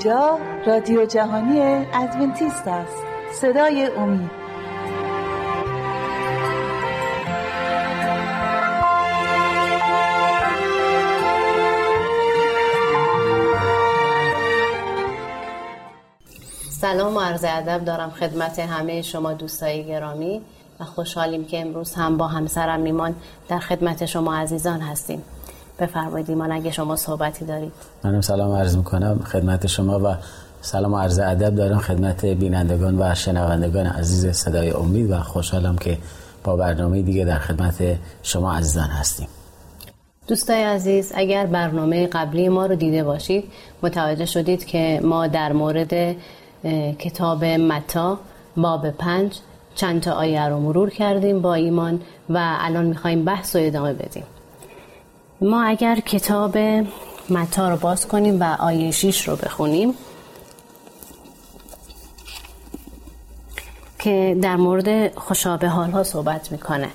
اینجا رادیو جهانی ادونتیست است. صدای امید. سلام و عرض ادب دارم خدمت همه شما دوستای گرامی و خوشحالیم که امروز هم با همسرم ایمان در خدمت شما عزیزان هستیم. بفرمایید ایمان اگه شما صحبتی دارید. منم سلام عرض می‌کنم خدمت شما و سلام و عرض ادب دارم خدمت بینندگان و شنوندگان عزیز صدای امید و خوشحالم که با برنامه دیگه در خدمت شما عزیزان هستیم. دوستای عزیز اگر برنامه قبلی ما رو دیده باشید متوجه شدید که ما در مورد کتاب متا باب پنج چند تا آیه رو مرور کردیم با ایمان و الان می‌خوایم بحث و ادامه بدیم. ما اگر کتاب متا رو باز کنیم و آیه 6 رو بخونیم که در مورد خوشابه حال ها صحبت می‌کنه.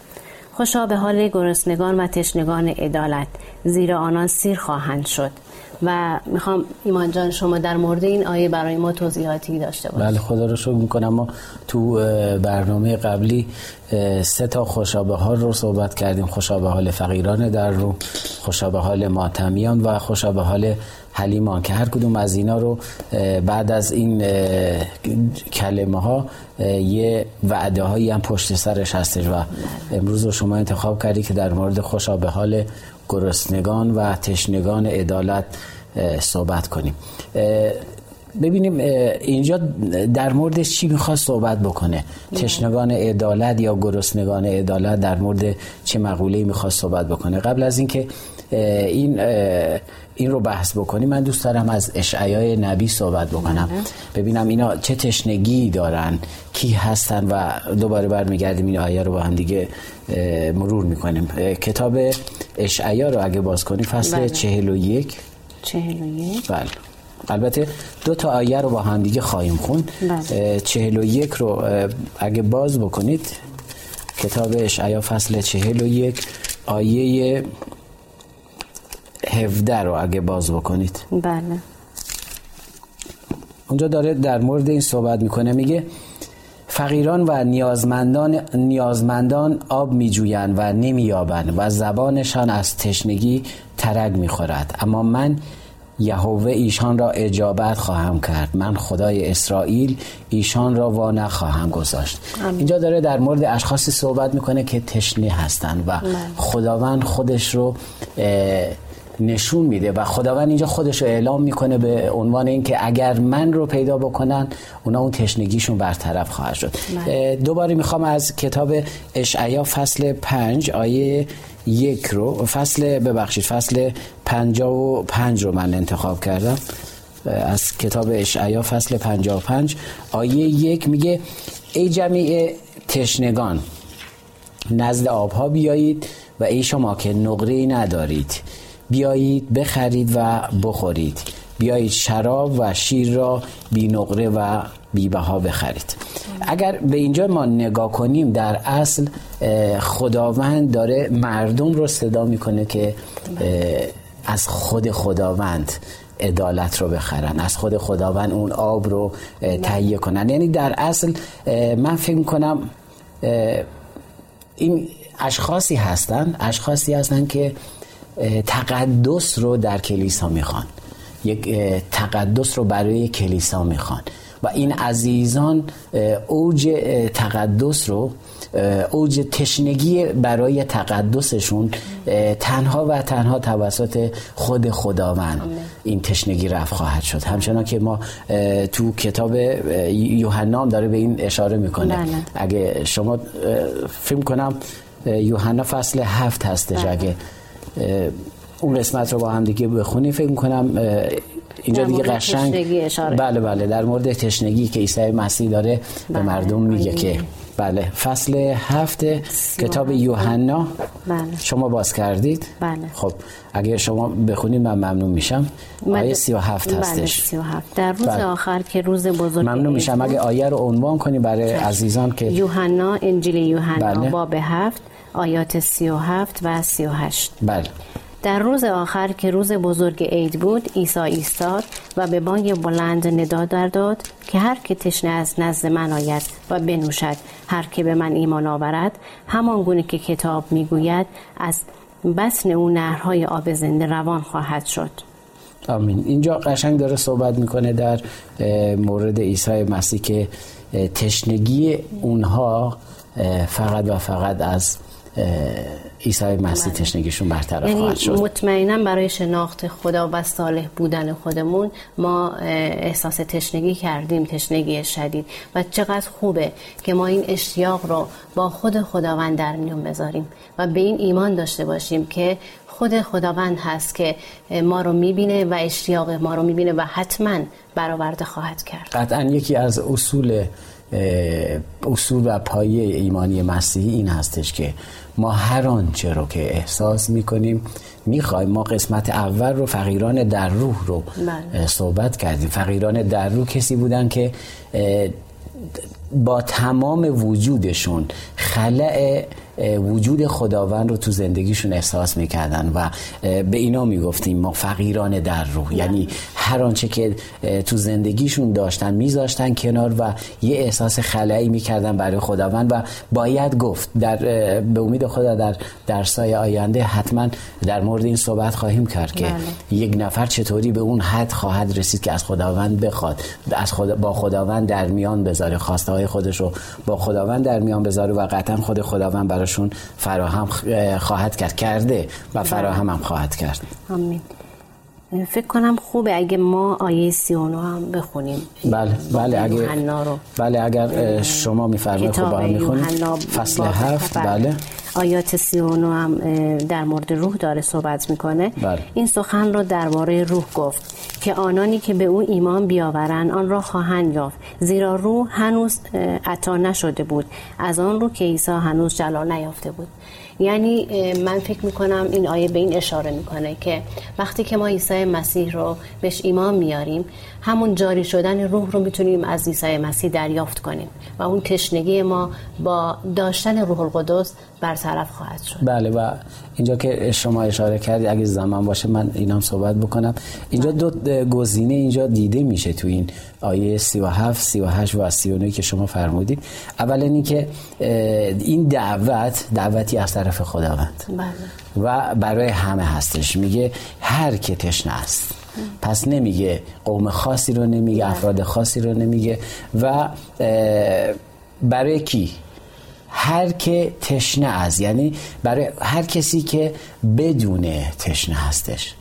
خوشابه حال گرسنگان و تشنگان عدالت زیرا آنان سیر خواهند شد. و می‌خوام ایمان جان شما در مورد این آیه برای ما توضیحاتی داشته باشید. بله خدا رو شکر می‌کنم. ما تو برنامه قبلی سه تا خوشابه حال رو صحبت کردیم. خوشابه حال فقیران در رو خوشابه حال ماتمیان و خوشابه حال حلیمان که هر کدوم از اینا رو بعد از این کلمه ها یه وعده هایی هم پشت سرش هستش و امروز رو شما انتخاب کردی که در مورد خوشابه حال گرسنگان و تشنگان عدالت صحبت کنیم. ببینیم اینجا در مورد چی می‌خواد صحبت بکنه؟ تشنگان عدالت یا گرسنگان عدالت در مورد چه مقوله می‌خواد صحبت بکنه؟ قبل از اینکه این این رو بحث بکنیم من دوست دارم از اشعیای نبی صحبت بکنم. ببینم اینا چه تشنگی دارن کی هستن و دوباره برمیگردیم این آیه رو با هم دیگه مرور می‌کنیم. کتاب اشعیا رو اگه باز کنیم فصل بله. چهل و یک. چهل و یک. بله. البته دو تا آیه رو با هم دیگه خواهیم خوند. بله. چهل و یک رو اگه باز بکنید کتاب اشعیا فصل چهل و یک آیه هفده رو اگه باز بکنید. بله. اونجا داره در مورد این صحبت می‌کنه میگه فقیران و نیازمندان نیازمندان آب میجویند و نمییابند و زبانشان از تشنگی ترگ می‌خورد. اما من یهوه ایشان را اجابت خواهم کرد. من خدای اسرائیل ایشان را وا نخواهم گذاشت. اینجا داره در مورد اشخاصی صحبت می‌کنه که تشنه هستند و بله. خداوند خودش رو نشون میده و خداوند اینجا خودش رو اعلام می‌کنه به عنوان اینکه اگر من رو پیدا بکنن اونا اون تشنگیشون برطرف خواهد شد بله. دوباره می‌خوام از کتاب اشعیا فصل پنج آیه یک رو فصل ببخشید فصل پنجا و پنج رو من انتخاب کردم از کتاب اشعیا فصل پنجا و پنج آیه یک میگه ای جمیع تشنگان نزد آبها بیایید و ای شما که نقره ندارید بیایید بخرید و بخورید. بیایید شراب و شیر را بی نقره و بی بها بخرید. اگر به اینجا ما نگاه کنیم در اصل خداوند داره مردم رو صدا می‌کنه که از خود خداوند عدالت رو بخرن از خود خداوند اون آب رو تهیه کنن. یعنی در اصل من فکر کنم این اشخاصی هستن اشخاصی هستن که تقدس رو در کلیسا می‌خوان. یک تقدس رو برای کلیسا می‌خوان. و این عزیزان اوج تقدس رو اوج تشنگی برای تقدسشون تنها و تنها توسط خود خداوند این تشنگی رفت خواهد شد. همچنان که ما تو کتاب یوحنا داره به این اشاره می‌کنه. بله. اگه شما فیلم کنم یوحنا فصل هفت هستش. بله. اگه اون قسمت رو با هم دیگه بخونیم فکر می‌کنم اینجا دیگه قشنگ بله بله در مورد تشنگی که عیسی مسیح داره بله. به مردم میگه که بله فصل هفت کتاب یوحنا بله. شما باز کردید بله. خب اگه شما بخونید من ممنون میشم آیه سی و هفت بله هستش سی و هفت. در روز بله. آخر که روز بزرگ ممنون میشم اگه آیه رو عنوان کنی برای عزیزان که یوحنا انجیل یوحنا بله. باب هفت آیات سی و هفت و سی و هشت. بله. در روز آخر که روز بزرگ عید بود عیسی ایستاد و به بانگ بلند ندا در داد که هر که تشنه از نزد من آید و بنوشد هر که به من ایمان آورد همان گونه که کتاب می‌گوید از بسن او نهرهای آب زنده روان خواهد شد. آمین. اینجا قشنگ داره صحبت می‌کنه در مورد عیسی مسیح که تشنگی اونها فقط و فقط از عیسی مسیح. تشنگیشون برطرف یعنی خواهد شد. مطمئنا برای شناخت خدا و صالح بودن خودمون ما احساس تشنگی کردیم تشنگی شدید. و چقدر خوبه که ما این اشتیاق رو با خود خداوند در میون بذاریم و به این ایمان داشته باشیم که خود خداوند هست که ما رو می‌بینه و اشتیاق ما رو می‌بینه و حتما برآورده خواهد کرد. قطعا یکی از اصول اصول و پایه ایمانی مسیحی این هستش که ما هر آنچه رو که احساس می‌کنیم می‌خوایم ما قسمت اول رو فقیران در روح رو بله. صحبت کردیم فقیران در روح کسی بودن که با تمام وجودشون خلع وجود خداوند رو تو زندگیشون احساس می‌کردن و به اینا می‌گفتیم ما فقیران در روح یعنی هر آنچه که تو زندگیشون داشتن میذاشتن کنار و یه احساس خلایی می‌کردن برای خداوند و باید گفت در به امید خدا در درسای آینده حتما در مورد این صحبت خواهیم کرد که بله. یک نفر چطوری به اون حد خواهد رسید که از خداوند بخواد از خدا با خداوند در میان بذاره خواسته های خودش رو با خداوند در میان بذاره و قطعا خود خداوند برای براشون فراهم خواهد کرد. کرده و فراهم هم خواهد کرد. آمین. فکر کنم خوبه اگه ما آیه 39 هم بخونیم. بله بله اگه بله اگر شما میفرمایید خب با هم می‌خونیم. فصل هفت بله. آیات 39 هم در مورد روح داره صحبت می‌کنه. بله. این سخن رو درباره روح گفت که آنانی که به او ایمان بیاورند آن را خواهند یافت. زیرا روح هنوز عطا نشده بود. از آن رو که عیسی هنوز جلال نیافته بود. یعنی من فکر می‌کنم این آیه به این اشاره می‌کنه که وقتی که ما عیسی مسیح رو بهش ایمان میاریم همون جاری شدن روح رو می‌تونیم از عیسی مسیح دریافت کنیم و اون تشنگی ما با داشتن روح القدس برطرف خواهد شد. بله و اینجا که شما اشاره کردی اگه زمان باشه من اینام صحبت بکنم. اینجا دو گزینه اینجا دیده میشه تو این آیه 37 38 و 39 که شما فرمودید. اولا اینکه این دعوت دعوتی از طرف خداوند. بله. و برای همه هستش. میگه هر که تشنه است. پس نمیگه قوم خاصی رو نمیگه بله. افراد خاصی رو نمیگه. و برای کی؟ هر که تشنه از یعنی برای هر کسی که بدون تشنه هستش.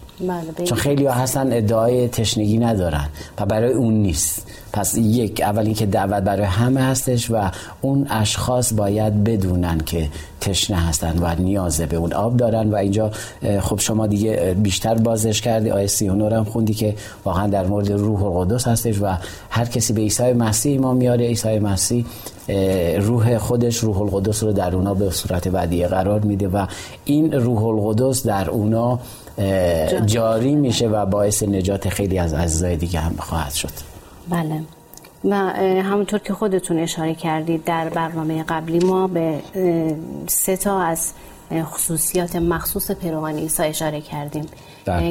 چون خیلی ها هستن ادعای تشنگی ندارن و برای اون نیست. پس یک اول اینکه دعوت برای همه هستش و اون اشخاص باید بدونن که تشنه هستن و نیازه به اون آب دارن و اینجا خب شما دیگه بیشتر بازش کردی. آیه 39 هم خوندی که واقعا در مورد روح القدس هستش و هر کسی به عیسی مسیح ما میاره. عیسی مسیح روح خودش روح القدس رو در اونا به صورت ودیعه قرار میده و این روح القدس در اونا جاری میشه و باعث نجات خیلی از عزیزای دیگه هم خواهد شد. بله. و همونطور که خودتون اشاره کردید در برنامه قبلی ما به سه تا از خصوصیات مخصوص پیروان عیسی اشاره کردیم.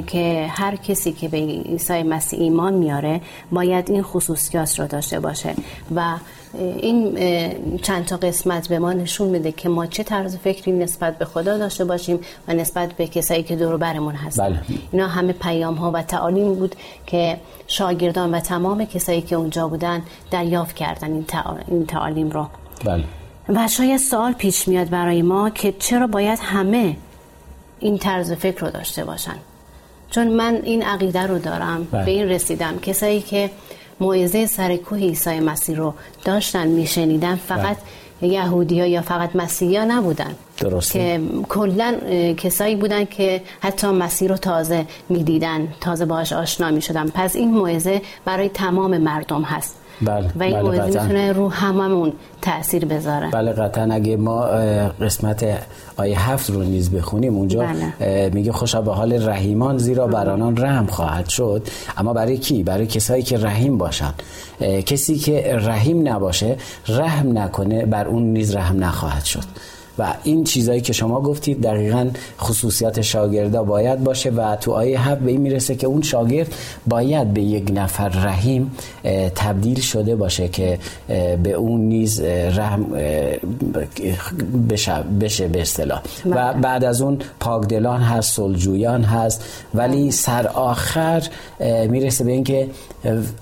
که هر کسی که به عیسی مسیح ایمان میاره باید این خصوصیات رو داشته باشه. و این چند تا قسمت به ما نشون میده که ما چه طرز فکری نسبت به خدا داشته باشیم و نسبت به کسایی که دور برمون هستن. بله. اینا همه پیام ها و تعالیم بود که شاگردان و تمام کسایی که اونجا بودن دریافت کردن این, تعالیم رو. بله. و شاید سوال پیش میاد برای ما که چرا باید همه این طرز فکر رو داشته باشن؟ چون من این عقیده رو دارم بله. به این رسیدم کسایی که موعظه سر کوه عیسی مسیح رو داشتن میشنیدن فقط بله. یهودی ها یا فقط مسیحی ها نبودن درسته. که کلا کسایی بودن که حتی مسیح رو تازه می‌دیدن تازه باهاش آشنا می‌شدن پس این موعظه برای تمام مردم هست بله و این بله می‌تونه رو هممون تاثیر بذاره. بله قطعا. اگه ما قسمت آیه هفت رو نیز بخونیم اونجا بله. میگه خوشا به حال رحیمان زیرا بر آنان رحم خواهد شد. اما برای کی؟ برای کسایی که رحیم باشن کسی که رحیم نباشه رحم نکنه بر اون نیز رحم نخواهد شد. و این چیزایی که شما گفتید دقیقا خصوصیات شاگردا باید باشه و تو آیه هفت به این می‌رسه که اون شاگرد باید به یک نفر رحیم تبدیل شده باشه که به اون نیز رحم بشه, بشه به اصطلاح. و بله. بعد از اون پاکدلان هست سلجویان هست ولی سر آخر می‌رسه به اینکه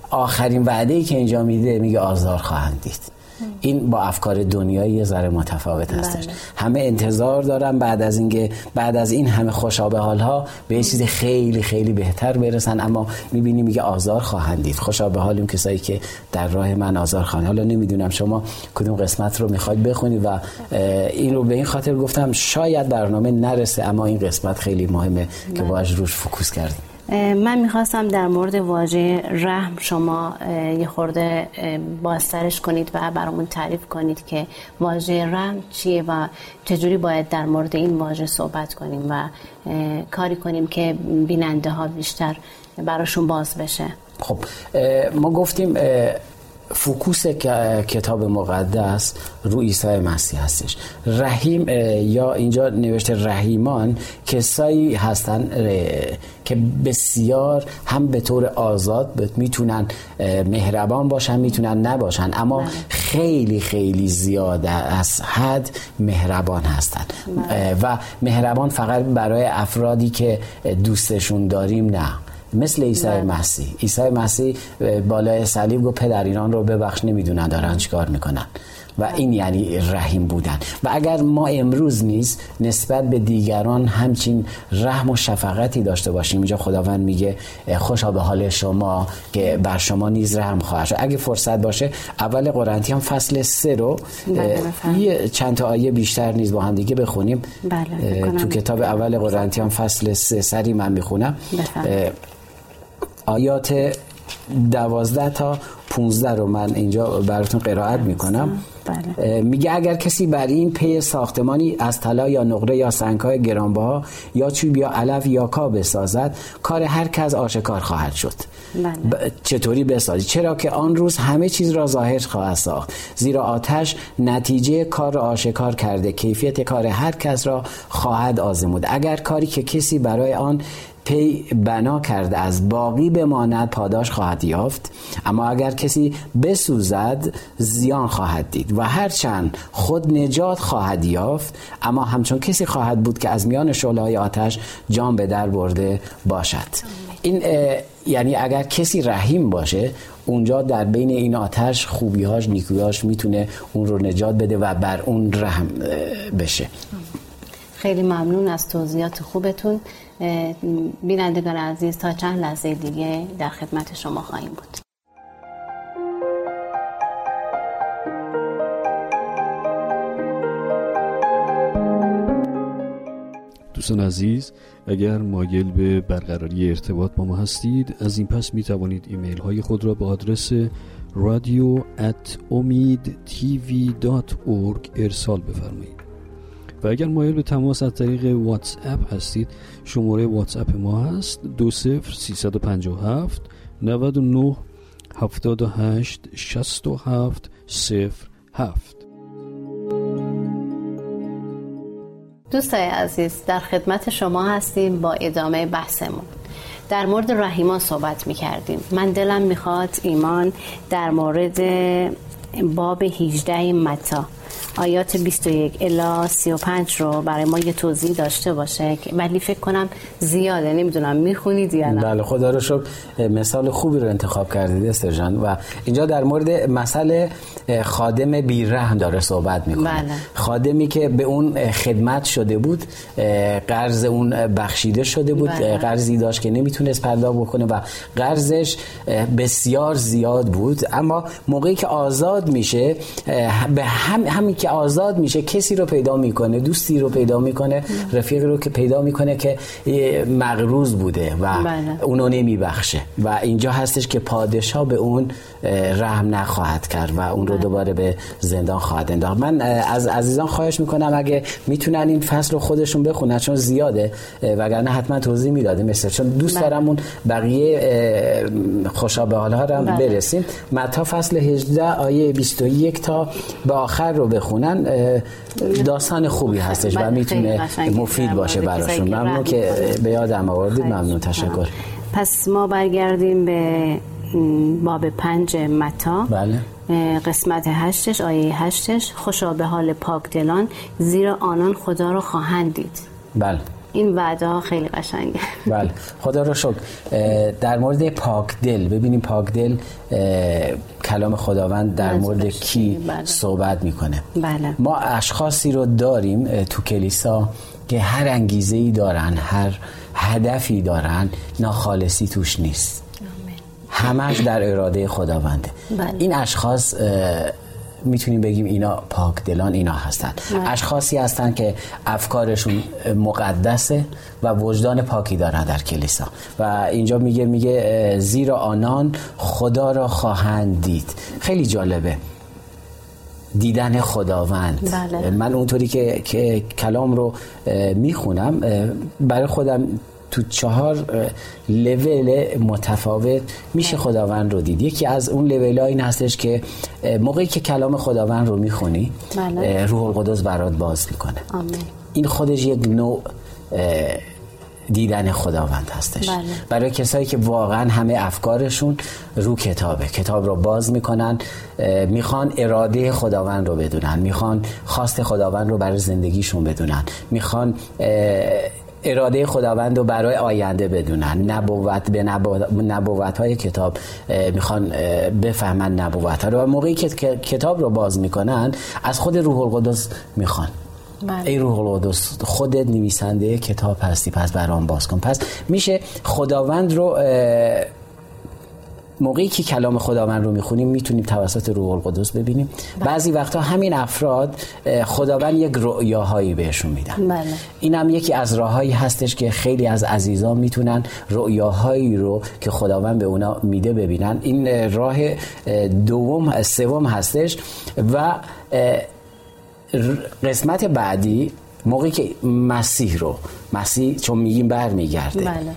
آخرین وعده ای که اینجا میده میگه آزار خواهند دید. این با افکار دنیایی یه ذره متفاوت هستش. بله. همه انتظار دارن بعد از اینکه بعد از این همه خوشابه حال ها به یه چیز خیلی خیلی بهتر برسن. اما می‌بینی میگه آزار خواهند دید. خوشابه حال اون کسایی که در راه من آزار خواهند. حالا نمی‌دونم شما کدوم قسمت رو می‌خواید بخونید و این رو به این خاطر گفتم شاید برنامه نرسه اما این قسمت خیلی مهمه که باش بله. روش focus کردیم. من می‌خواستم در مورد واژه رحم شما یه خورده بازترش کنید و برامون تعریف کنید که واژه رحم چیه و چجوری باید در مورد این واژه صحبت کنیم و کاری کنیم که بیننده ها بیشتر براشون باز بشه. خب ما گفتیم focus کتاب مقدس رو عیسی مسیح هستش رحیم یا اینجا نوشته رحیمان کسایی هستن که بسیار هم به طور آزاد می‌تونن مهربان باشن می‌تونن نباشن اما بله. خیلی خیلی زیاد از حد مهربان هستن بله. و مهربان فقط برای افرادی که دوستشون داریم نه مثل عیسی بله. مسیح. عیسی مسیح بالای صلیب گفت پدر ایران رو ببخش نمی‌دونن دارن چیکار می‌کنن. و این یعنی رحیم بودن. و اگر ما امروز نیز نسبت به دیگران همچین رحم و شفقتی داشته باشیم اینجا خداوند میگه خوشا به حال شما که بر شما نیز رحم خواهد شد. اگه فرصت باشه اول قرنتیان فصل سه رو بله، یه چند تا آیه بیشتر نیز با هم دیگه بخونیم. بله تو کتاب اول قرنتیان فصل سه سری من می‌خونم. آیات دوازده تا 15 رو من اینجا براتون قرائت می‌کنم بله. میگه اگر کسی بر این پی ساختمانی از طلا یا نقره یا سنگهای گرانبها یا چوب یا علف یا کا بسازد کار هر کس آشکار خواهد شد بله. چطوری بسازی چرا که آن روز همه چیز را ظاهر خواهد ساخت زیرا آتش نتیجه کار را آشکار کرده کیفیت کار هر کس را خواهد آزمود اگر کاری که کسی برای آن پی بنا کرده از باقی بماند پاداش خواهد یافت. اما اگر کسی بسوزد زیان خواهد دید و هرچند خود نجات خواهد یافت. اما همچون کسی خواهد بود که از میان شعله آتش جان به در برده باشد. این یعنی اگر کسی رحیم باشه اونجا در بین این آتش خوبیهاش نیکویاش می‌تونه اون رو نجات بده و بر اون رحم بشه. خیلی ممنون از توضیحات خوبتون. بینندگان عزیز تا چند لحظه دیگه در خدمت شما خواهیم بود. دوستان عزیز اگر مایل به برقراری ارتباط با ما هستید از این پس می توانید ایمیل های خود را به آدرس رادیو امید ارسال بفرمایید. و اگر مایل به تماس از طریق واتس اپ هستید شماره واتس اپ ما هست. دو سفر سیصد و پنجاه نود و نه هفتاد و هشت شست و هفت سفر هفت. دوستای عزیز در خدمت شما هستیم با ادامه بحثمون. در مورد رحیمان صحبت می کردیم من دلم می‌خواد ایمان در مورد باب 18 متا. آیات 21 الا 35 رو برای ما یه توضیح داشته باشه ولی فکر کنم زیاده نمی‌دونم. می‌خونید یا نه؟ بله خدا رو شکر مثال خوبی رو انتخاب کردید استر جان. و اینجا در مورد مسئله خادم بیرحم داره صحبت می‌کنه. بله. خادمی که به اون خدمت شده بود قرض اون بخشیده شده بود بله. قرضی داشت که نمی‌تونست پرداخت بکنه و قرضش بسیار زیاد بود. اما موقعی که آزاد میشه به هم همین که آزاد میشه کسی رو پیدا می‌کنه دوستی رو پیدا می‌کنه رفیقی رو که پیدا می‌کنه که مغروز بوده و بله. اونو نمیبخشه و اینجا هستش که پادشاه به اون رحم نخواهد کرد و اون رو بله. دوباره به زندان خواهد انداخت من از عزیزان خواهش می‌کنم اگه می‌تونن این فصل رو خودشون بخونن چون زیاده وگرنه حتما توضیح می‌داده مثل چون دوست بله. دارم اون بقیه خوشا به حالها رو بله. برسیم متا فصل 18 آیه 21 تا به آخر رو بخونن داستان خوبی هستش و می‌تونه. مفید باشه براشون. ممنون که. به یادم آوردید. ممنون. تشکر. پس ما برگردیم به باب پنج متا. بله. قسمت هشتش آیه هشتش. خوشا به حال پاک دلان. زیرا آنان خدا رو خواهند دید. بله. این وعده ها خیلی قشنگه. بله. خدا رو شکر. در مورد پاک دل. ببینیم پاک دل کلام خداوند در مورد کی بله. صحبت می‌کنه. بله. ما اشخاصی رو داریم تو کلیسا که هر انگیزه ای دارن هر هدفی دارن ناخالصی توش نیست. همش در اراده خداونده. بله. این اشخاص می‌تونیم بگیم اینا پاک دلان اینا هستن. بله. اشخاصی هستن که افکارشون مقدسه و وجدان پاکی دارن در کلیسا. و اینجا میگه میگه زیرا آنان خدا را خواهند دید. خیلی جالبه. دیدن خداوند. بله. من اونطوری که, که کلام رو می‌خونم برای خودم تو چهار لول متفاوت میشه خداوند رو دید. یکی از اون لول ها این هستش که موقعی که کلام خداوند رو می‌خونی بله. روح القدس برات باز می‌کنه. آمین. این خودش یک نوع دیدن خداوند هستش. بله. برای کسایی که واقعا همه افکارشون رو کتابه. کتاب رو باز می‌کنن می‌خوان اراده خداوند رو بدونن. می‌خوان خواست خداوند رو برای زندگیشون بدونن. می‌خوان اراده خداوند رو برای آینده بدونن. نبوت به نبوت های کتاب می‌خوان بفهمن نبوت ها رو. و موقعی که کتاب رو باز می‌کنن از خود روح القدس می‌خوان. بله. ای روح القدس خودت نویسنده کتاب هستی پس برام باز کن. پس میشه خداوند رو موقعی که کلام خداوند رو می‌خونیم می‌تونیم توسط روح القدس ببینیم. بعضی وقتا همین افراد خداوند یک رؤیاهایی بهشون میدن. بله. این هم یکی از راههایی هستش که خیلی از عزیزان می‌تونن رؤیاهایی رو که خداوند به اونا میده ببینن. این اه، راه اه، دوم سوم هستش و قسمت بعدی موقعی که مسیح رو مسیح چون میگیم برمیگرده. بله.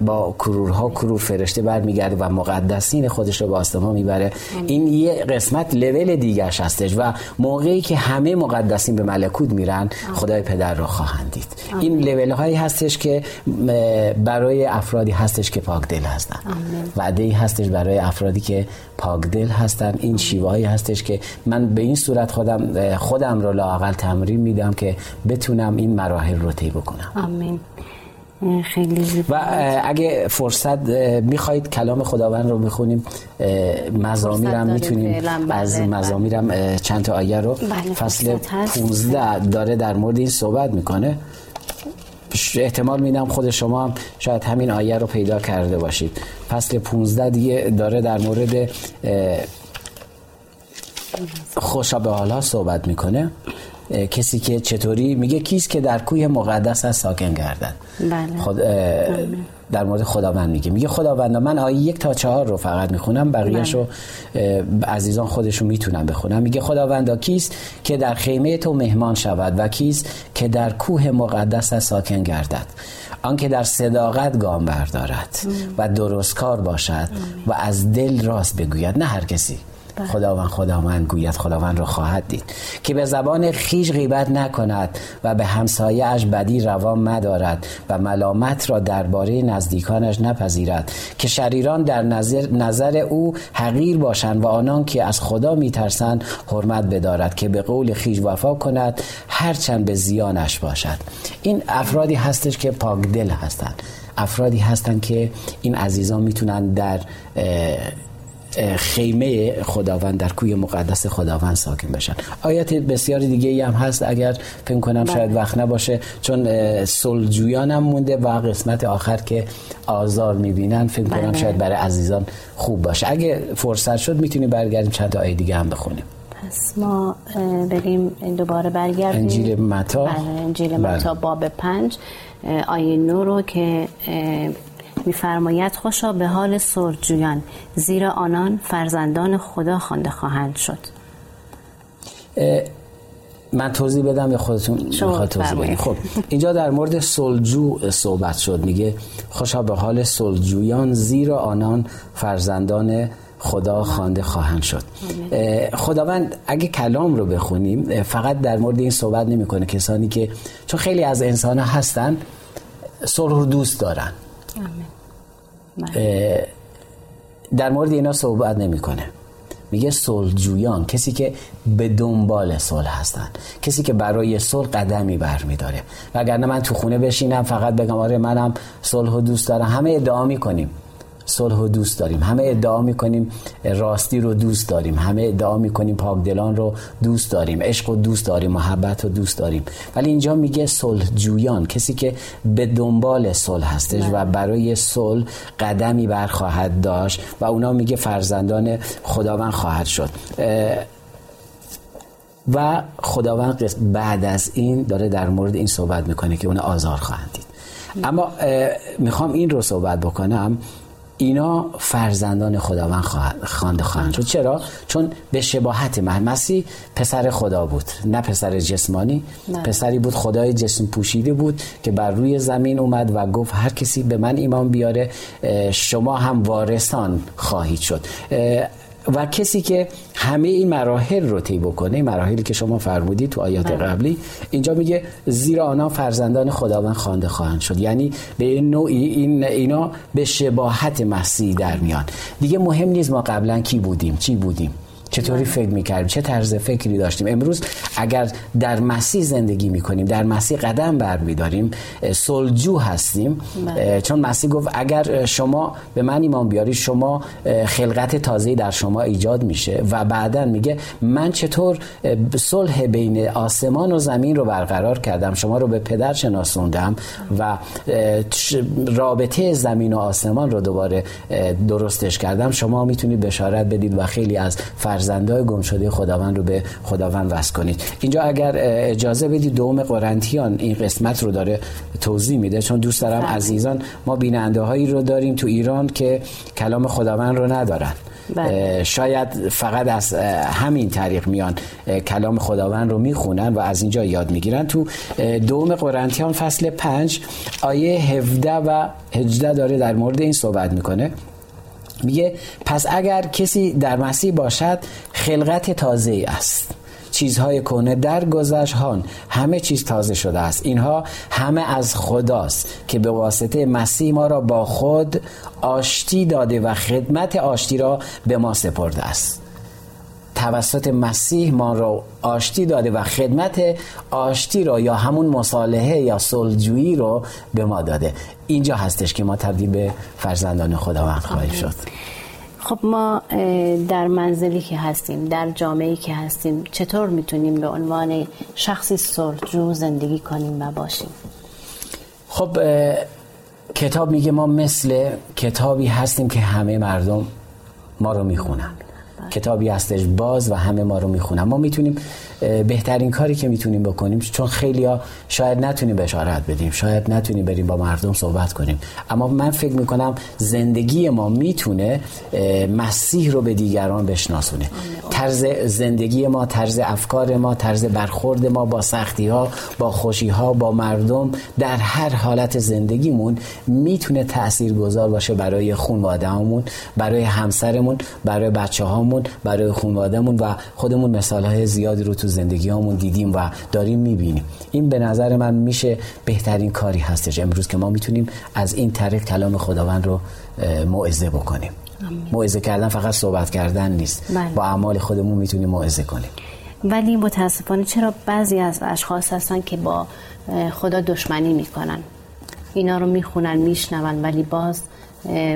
با کرورها کرور فرشته برمیگرده و مقدسین خودش رو به آسمان می‌بره. این یه قسمت لول دیگرش هستش و موقعی که همه مقدسین به ملکوت میرن خدای پدر رو خواهند دید. این لول هایی هستش که برای افرادی هستش که پاک دل هستن. وعده ای هستش برای افرادی که پاک دل هستن. این شیوه هایی هستش که من به این صورت خودم خودم رو لاقل تمرین میدم که بتونم این مراحل رو طی بکنم. آمین. خیلی زیبا و اگه فرصت می‌خواید کلام خداوند رو بخونیم اه، مزامیرم داریم می‌تونیم فعلا، بله، از بله. مزامیرم اه، چند تا آیه رو بله، فصل فرصت هست. 15 داره در مورد این صحبت می‌کنه. احتمال میدم خود شما هم شاید همین آیه رو پیدا کرده باشید. فصل 15 دیگه داره در مورد خوشا به حالا صحبت می‌کنه. کسی که چطوری میگه کیست که در کوه مقدس از ساکن گردد. بله. خود اه، در مورد خداوند میگه. میگه خداوند من آیه یک تا چهار رو فقط می‌خونم بقیهش رو اه، عزیزان خودشون می‌تونن بخونم میگه خداوندا کیست که در خیمه تو مهمان شود و کیست که در کوه مقدس از ساکن گردد. آنکه در صداقت گام بردارد و درستکار باشد و از دل راست بگوید. نه هر کسی. خداوند خداوند گوید خداوند را خواهد دید که به زبان خیش غیبت نکند و به همسایه اش بدی روا مدارد و ملامت را درباره نزدیکانش نپذیرد که شریران در نظر, نظر او حقیر باشند و آنان که از خدا میترسند حرمت بدارد که به قول خیش وفا کند هرچند به زیانش باشد. این افرادی هستش که پاک دل هستند. افرادی هستند که این عزیزان می‌تونن در خیمه خداوند در کوی مقدس خداوند ساکن بشن آیات بسیار دیگه ای هم هست اگر فکر کنم شاید وقت نباشه چون اه، صلحجویان هم مونده و قسمت آخر که آزار می‌بینن فکر کنم بله. شاید برای عزیزان خوب باشه اگه فرصت شد می‌تونیم برگردیم چند تا آیه دیگه هم بخونیم پس ما بریم دوباره برگردیم انجیل متی. بله انجیل بله. متا باب پنج آیه نو رو که میفرماید خوشا به حال سرجویان زیرا آنان فرزندان خدا خوانده خواهند شد. من توضیح بدم یا خودتون می‌خواد توضیح بفرمایید. خب اینجا در مورد سلجو صحبت شد. میگه خوشا به حال سلجویان زیرا آنان فرزندان خدا خوانده خواهند شد. خداوند اگه کلام رو بخونیم فقط در مورد این صحبت نمی‌کنه. کسانی که چون خیلی از انسان ها هستن صلح رو دوست دارن. در مورد اینا صحبت نمی‌کنه. میگه صلحجویان کسی که به دنبال صلح هستن کسی که برای صلح قدمی برمیداره. وگرنه من تو خونه بشینم فقط بگم آره منم صلح و دوست دارم. همه ادعا می‌کنیم. صلح و دوست داریم. همه ادعا می‌کنیم راستی رو دوست داریم. همه ادعا می‌کنیم پاکدلان رو دوست داریم. عشق و دوست داریم محبت رو دوست داریم. ولی اینجا میگه صلح جویان کسی که به دنبال صلح هستش و برای صلح قدمی برخواهد داشت و اونا میگه فرزندان خداوند خواهد شد. و خداوند بعد از این داره در مورد این صحبت می‌کنه که اون آزار خواهند دید. اما می‌خوام این رو صحبت بکنم. اینا فرزندان خداوند خوانده خواهند شد. چرا؟ چون به شباهت مسیح پسر خدا بود نه پسر جسمانی. نه. پسری بود خدای جسم پوشیده بود که بر روی زمین اومد و گفت هر کسی به من ایمان بیاره شما هم وارثان خواهید شد. و کسی که همه این مراحل رو طی بکنه مراحلی که شما فرمودید تو آیات بله. قبلی اینجا میگه زیرا آنها فرزندان خداوند خوانده خواهند شد. یعنی به نوعی این اینا به شباهت مسیح در میان. دیگه مهم نیست ما قبلا کی بودیم چی بودیم. چطوری فکر می‌کردیم؟ چه طرز فکری داشتیم؟ امروز اگر در مسیح زندگی می‌کنیم در مسیح قدم برمیداریم سلجو هستیم بله. چون مسیح گفت اگر شما به من ایمان بیاری شما خلقت تازه در شما ایجاد میشه. و بعدا میگه من چطور صلح بین آسمان و زمین رو برقرار کردم شما رو به پدر شناسوندم و رابطه زمین و آسمان رو دوباره درستش کردم. شما می‌تونید بشارت بدید و خیلی از فرزندای گم شده خداوند رو به خداوند وصل کنید اینجا اگر اجازه بدید دوم قرنتیان این قسمت رو داره توضیح میده چون دوست دارم بله. عزیزان ما بیننده هایی رو داریم تو ایران که کلام خداوند رو ندارن بله. شاید فقط از همین طریق میان کلام خداوند رو می‌خونن و از اینجا یاد می‌گیرن تو دوم قرنتیان فصل 5 آیه 17 و 18 داره در مورد این صحبت می‌کنه میگه پس اگر کسی در مسیح باشد خلقت تازه است. چیزهای کنه در گذشت همه چیز تازه شده است. اینها همه از خداست که به واسطه مسیح ما را با خود آشتی داده و خدمت آشتی را به ما سپرده است. توسط مسیح ما را آشتی داده و خدمت آشتی را یا همون مصالحه یا صلحجویی رو به ما داده. اینجا هستش که ما تبدیل به فرزندان خداوند خواهیم شد. خب ما در منزلی که هستیم در جامعه که هستیم چطور می‌تونیم به عنوان شخصی صلحجو زندگی کنیم و باشیم؟ خب کتاب میگه ما مثل کتابی هستیم که همه مردم ما رو می‌خونن. کتابی هستش باز و همه ما رو می‌خونن. ما می‌تونیم بهترین کاری که می‌تونیم بکنیم چون خیلی ها شاید نتونیم بشارت بدیم شاید نتونیم بریم با مردم صحبت کنیم. اما من فکر می‌کنم زندگی ما می‌تونه مسیح رو به دیگران بشناسونه. طرز زندگی ما طرز افکار ما طرز برخورد ما با سختی ها با خوشی ها با مردم در هر حالت زندگیمون می‌تونه تأثیر گذار باشه برای خانوادهمون برای همسرمون برای بچه هامون برای خانوادهمون و خودمون مثال های زیادی رو تو زندگی همون دیدیم و داریم می‌بینیم. این به نظر من میشه بهترین کاری هستش. امروز که ما می‌تونیم از این طریق کلام خداوند رو موعظه بکنیم. موعظه کردن فقط صحبت کردن نیست. بله. با اعمال خودمون می‌تونیم موعظه کنیم. ولی متاسفانه چرا بعضی از اشخاص هستن که با خدا دشمنی می‌کنن؟ اینا رو می‌خونن میشنون ولی باز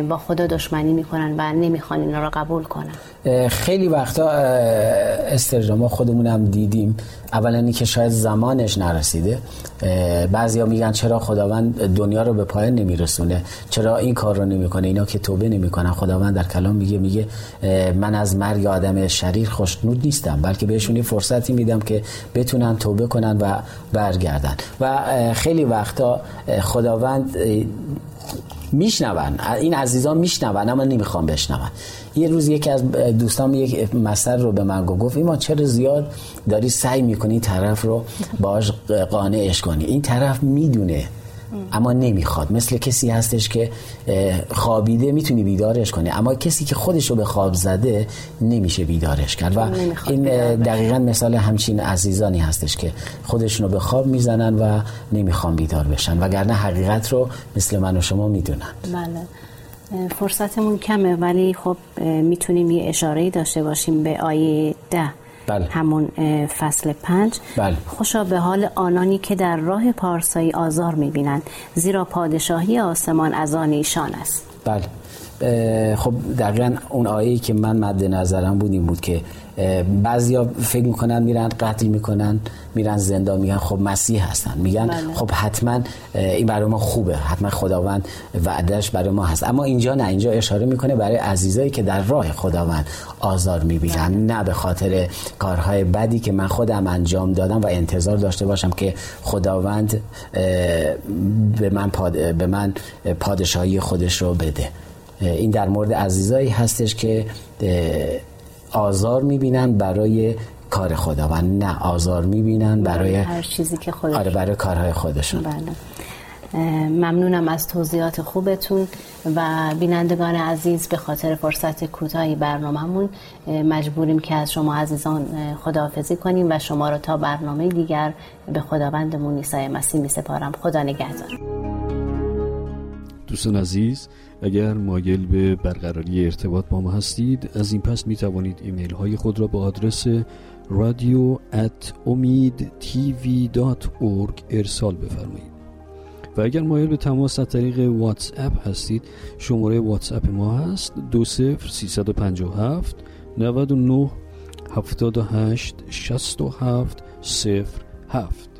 با خدا دشمنی می‌کنن و نمی‌خوان اینا رو قبول کنن. خیلی وقتا استرجا ما خودمون هم دیدیم. اولا که شاید زمانش نرسیده بعضیا میگن چرا خداوند دنیا رو به پایان نمیرسونه؟ چرا این کار رو نمی‌کنه؟ اینا که توبه نمی‌کنن. خداوند در کلام میگه میگه من از مرگ آدم شریر خوشنود نیستم بلکه بهشون یه فرصتی میدم که بتونن توبه کنن و برگردن. و خیلی وقتا خداوند میشنون. این عزیزان میشنون اما نمی‌خوام بشنون. یه روز یکی از دوستان یک مسئله رو به من گفت ایما چرا زیاد داری سعی می‌کنی طرف رو باش قانعش کنی؟ این طرف می‌دونه اما نمی‌خواد. مثل کسی هستش که خوابیده می‌تونی بیدارش کنی اما کسی که خودش رو به خواب زده نمیشه بیدارش کرد. و این دقیقا مثال همچین عزیزانی هستش که خودشون رو به خواب می‌زنن و نمی‌خوان بیدار بشن وگرنه حقیقت رو مثل من و شما می‌دونن. بله. فرصتمون کمه ولی خب می‌تونیم یه اشاره داشته باشیم به آیه ده بله. همون فصل پنج بله. خوشا به حال آنانی که در راه پارسایی آزار می‌بینند زیرا پادشاهی آسمان از آن ایشان است بله خب دقیقا اون آیه که من مد نظرم بود این بود که بعضیا فکر می‌کنن میرن قتل می‌کنن میرن زندان میگن خب مسیح هستن میگن بله. خب حتما این برای ما خوبه حتما خداوند وعدش برای ما هست اما اینجا نه اینجا اشاره می‌کنه برای عزیزایی که در راه خداوند آزار می‌بینن بله. نه به خاطر کارهای بدی که من خودم انجام دادم و انتظار داشته باشم که خداوند به من, به من پادشاهی خودش رو بده این در مورد عزیزایی هستش که آزار می‌بینن برای کار خداوند نه آزار می‌بینن برای هر چیزی که خودشون آره برای کارهای خودشون. بله. ممنونم از توضیحات خوبتون و بینندگان عزیز به خاطر فرصت کوتاهی برنامهمون مجبوریم که از شما عزیزان خداحافظی کنیم و شما رو تا برنامه دیگر به خداوندمون عیسی مسیح می سپارم. خدا نگهدار. دوستان عزیز اگر مایل به برقراری ارتباط با ما هستید از این پس می توانید ایمیل های خود را به آدرس رادیو ات ارسال بفرمایید. و اگر مایل به تماس از طریق واتس اپ هستید شماره واتس اپ ما هست دو سفر سیصد و پنجاه هفت.